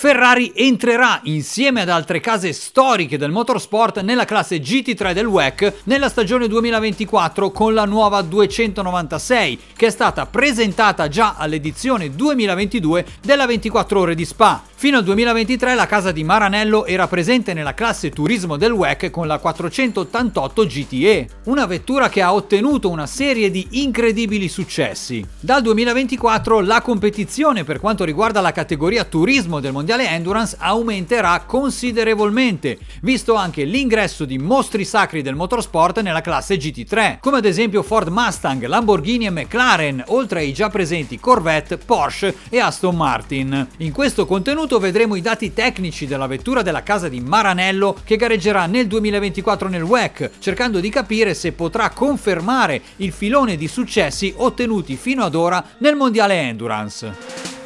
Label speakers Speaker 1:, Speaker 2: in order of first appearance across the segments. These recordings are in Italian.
Speaker 1: Ferrari entrerà insieme ad altre case storiche del motorsport nella classe GT3 del WEC nella stagione 2024 con la nuova 296 che è stata presentata già all'edizione 2022 della 24 ore di Spa. Fino al 2023 la casa di Maranello era presente nella classe turismo del WEC con la 488 GTE, una vettura che ha ottenuto una serie di incredibili successi. Dal 2024 la competizione per quanto riguarda la categoria turismo del mondiale endurance aumenterà considerevolmente, visto anche l'ingresso di mostri sacri del motorsport nella classe GT3, come ad esempio Ford Mustang, Lamborghini e McLaren, oltre ai già presenti Corvette, Porsche e Aston Martin. In questo contenuto vedremo i dati tecnici della vettura della casa di Maranello che gareggerà nel 2024 nel WEC, cercando di capire se potrà confermare il filone di successi ottenuti fino ad ora nel mondiale Endurance.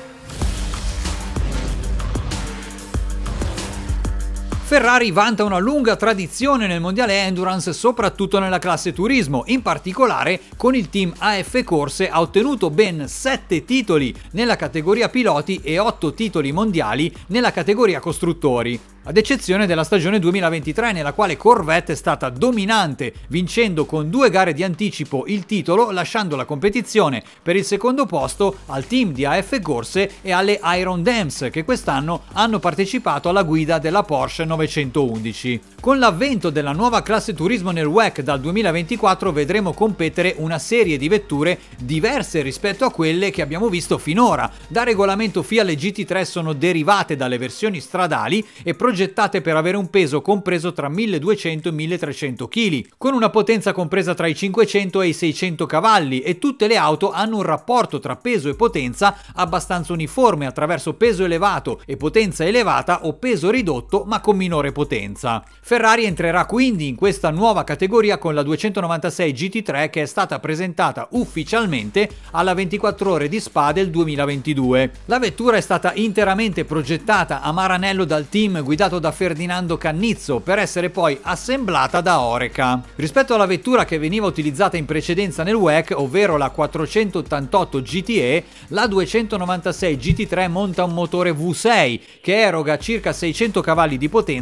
Speaker 1: Ferrari vanta una lunga tradizione nel mondiale endurance soprattutto nella classe turismo, in particolare con il team AF Corse ha ottenuto ben 7 titoli nella categoria piloti e 8 titoli mondiali nella categoria costruttori. Ad eccezione della stagione 2023 nella quale Corvette è stata dominante, vincendo con due gare di anticipo il titolo, lasciando la competizione per il secondo posto al team di AF Corse e alle Iron Dams che quest'anno hanno partecipato alla guida della Porsche 911. Con l'avvento della nuova classe turismo nel WEC dal 2024 vedremo competere una serie di vetture diverse rispetto a quelle che abbiamo visto finora. Da regolamento FIA le GT3 sono derivate dalle versioni stradali e progettate per avere un peso compreso tra 1200 e 1300 kg, con una potenza compresa tra i 500 e i 600 cavalli e tutte le auto hanno un rapporto tra peso e potenza abbastanza uniforme attraverso peso elevato e potenza elevata o peso ridotto ma con minore potenza. Ferrari entrerà quindi in questa nuova categoria con la 296 GT3 che è stata presentata ufficialmente alla 24 ore di Spa del 2022. La vettura è stata interamente progettata a Maranello dal team guidato da Ferdinando Cannizzo per essere poi assemblata da Oreca. Rispetto alla vettura che veniva utilizzata in precedenza nel WEC, ovvero la 488 GTE, la 296 GT3 monta un motore V6 che eroga circa 600 cavalli di potenza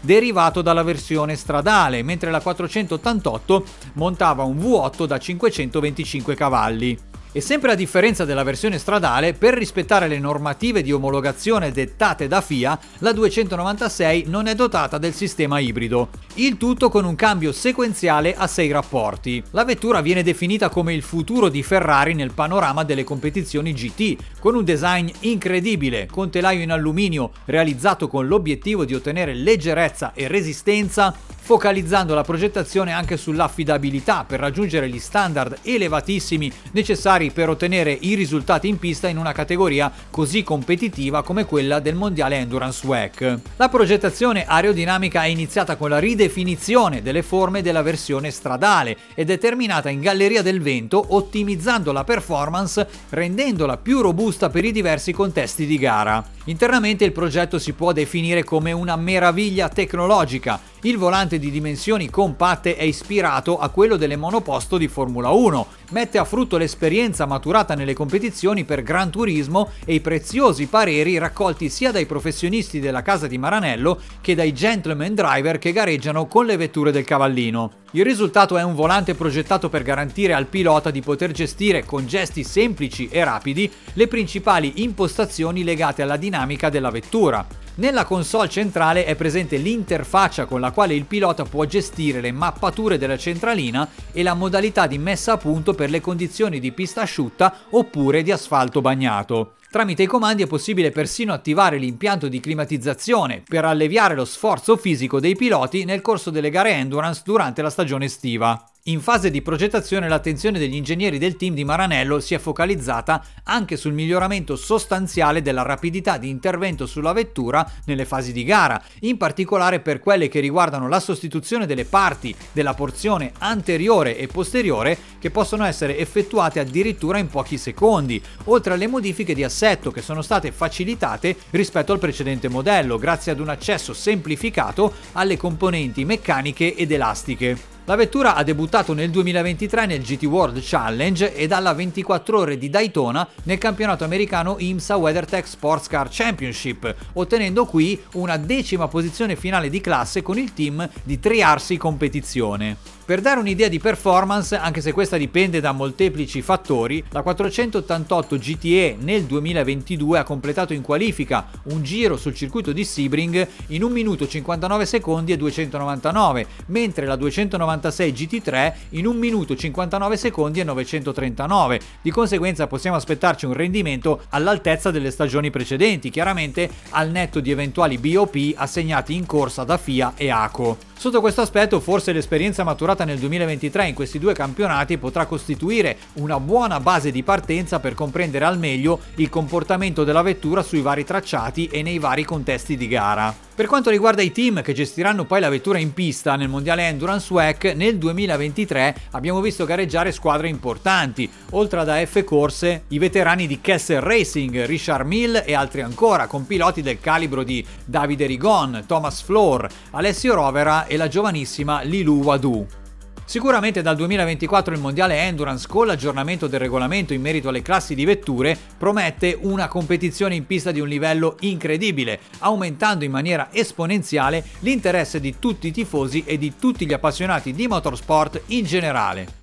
Speaker 1: derivato dalla versione stradale, mentre la 488 montava un V8 da 525 cavalli. E sempre a differenza della versione stradale, per rispettare le normative di omologazione dettate da FIA, la 296 non è dotata del sistema ibrido. Il tutto con un cambio sequenziale a 6 rapporti. La vettura viene definita come il futuro di Ferrari nel panorama delle competizioni GT, con un design incredibile, con telaio in alluminio realizzato con l'obiettivo di ottenere leggerezza e resistenza, focalizzando la progettazione anche sull'affidabilità per raggiungere gli standard elevatissimi necessari per ottenere i risultati in pista in una categoria così competitiva come quella del mondiale Endurance WEC. La progettazione aerodinamica è iniziata con la ridefinizione delle forme della versione stradale ed è terminata in galleria del vento ottimizzando la performance rendendola più robusta per i diversi contesti di gara. Internamente il progetto si può definire come una meraviglia tecnologica. Il volante di dimensioni compatte è ispirato a quello delle monoposto di Formula 1, mette a frutto l'esperienza maturata nelle competizioni per Gran Turismo e i preziosi pareri raccolti sia dai professionisti della casa di Maranello che dai gentleman driver che gareggiano con le vetture del cavallino. Il risultato è un volante progettato per garantire al pilota di poter gestire con gesti semplici e rapidi le principali impostazioni legate alla dinamica della vettura. Nella console centrale è presente l'interfaccia con la quale il pilota può gestire le mappature della centralina e la modalità di messa a punto per le condizioni di pista asciutta oppure di asfalto bagnato. Tramite i comandi è possibile persino attivare l'impianto di climatizzazione per alleviare lo sforzo fisico dei piloti nel corso delle gare endurance durante la stagione estiva. In fase di progettazione l'attenzione degli ingegneri del team di Maranello si è focalizzata anche sul miglioramento sostanziale della rapidità di intervento sulla vettura nelle fasi di gara, in particolare per quelle che riguardano la sostituzione delle parti della porzione anteriore e posteriore che possono essere effettuate addirittura in pochi secondi, oltre alle modifiche di assetto che sono state facilitate rispetto al precedente modello grazie ad un accesso semplificato alle componenti meccaniche ed elastiche. La vettura ha debuttato nel 2023 nel GT World Challenge e dalla 24 ore di Daytona nel campionato americano IMSA WeatherTech Sports Car Championship, ottenendo qui una decima posizione finale di classe con il team di Triarsi Competizione. Per dare un'idea di performance, anche se questa dipende da molteplici fattori, la 488 GTE nel 2022 ha completato in qualifica un giro sul circuito di Sebring in 1 minuto 59 secondi e 299, mentre la 296 GT3 in 1 minuto 59 secondi e 939. Di conseguenza possiamo aspettarci un rendimento all'altezza delle stagioni precedenti, chiaramente al netto di eventuali BOP assegnati in corsa da FIA e ACO. Sotto questo aspetto forse l'esperienza maturata nel 2023 in questi due campionati potrà costituire una buona base di partenza per comprendere al meglio il comportamento della vettura sui vari tracciati e nei vari contesti di gara. Per quanto riguarda i team che gestiranno poi la vettura in pista nel mondiale Endurance WEC, nel 2023 abbiamo visto gareggiare squadre importanti, oltre ad AF Corse, i veterani di Kessel Racing, Richard Mill e altri ancora, con piloti del calibro di Davide Rigon, Thomas Floor, Alessio Rovera e la giovanissima Lilou Wadu. Sicuramente dal 2024 il mondiale Endurance con l'aggiornamento del regolamento in merito alle classi di vetture promette una competizione in pista di un livello incredibile, aumentando in maniera esponenziale l'interesse di tutti i tifosi e di tutti gli appassionati di motorsport in generale.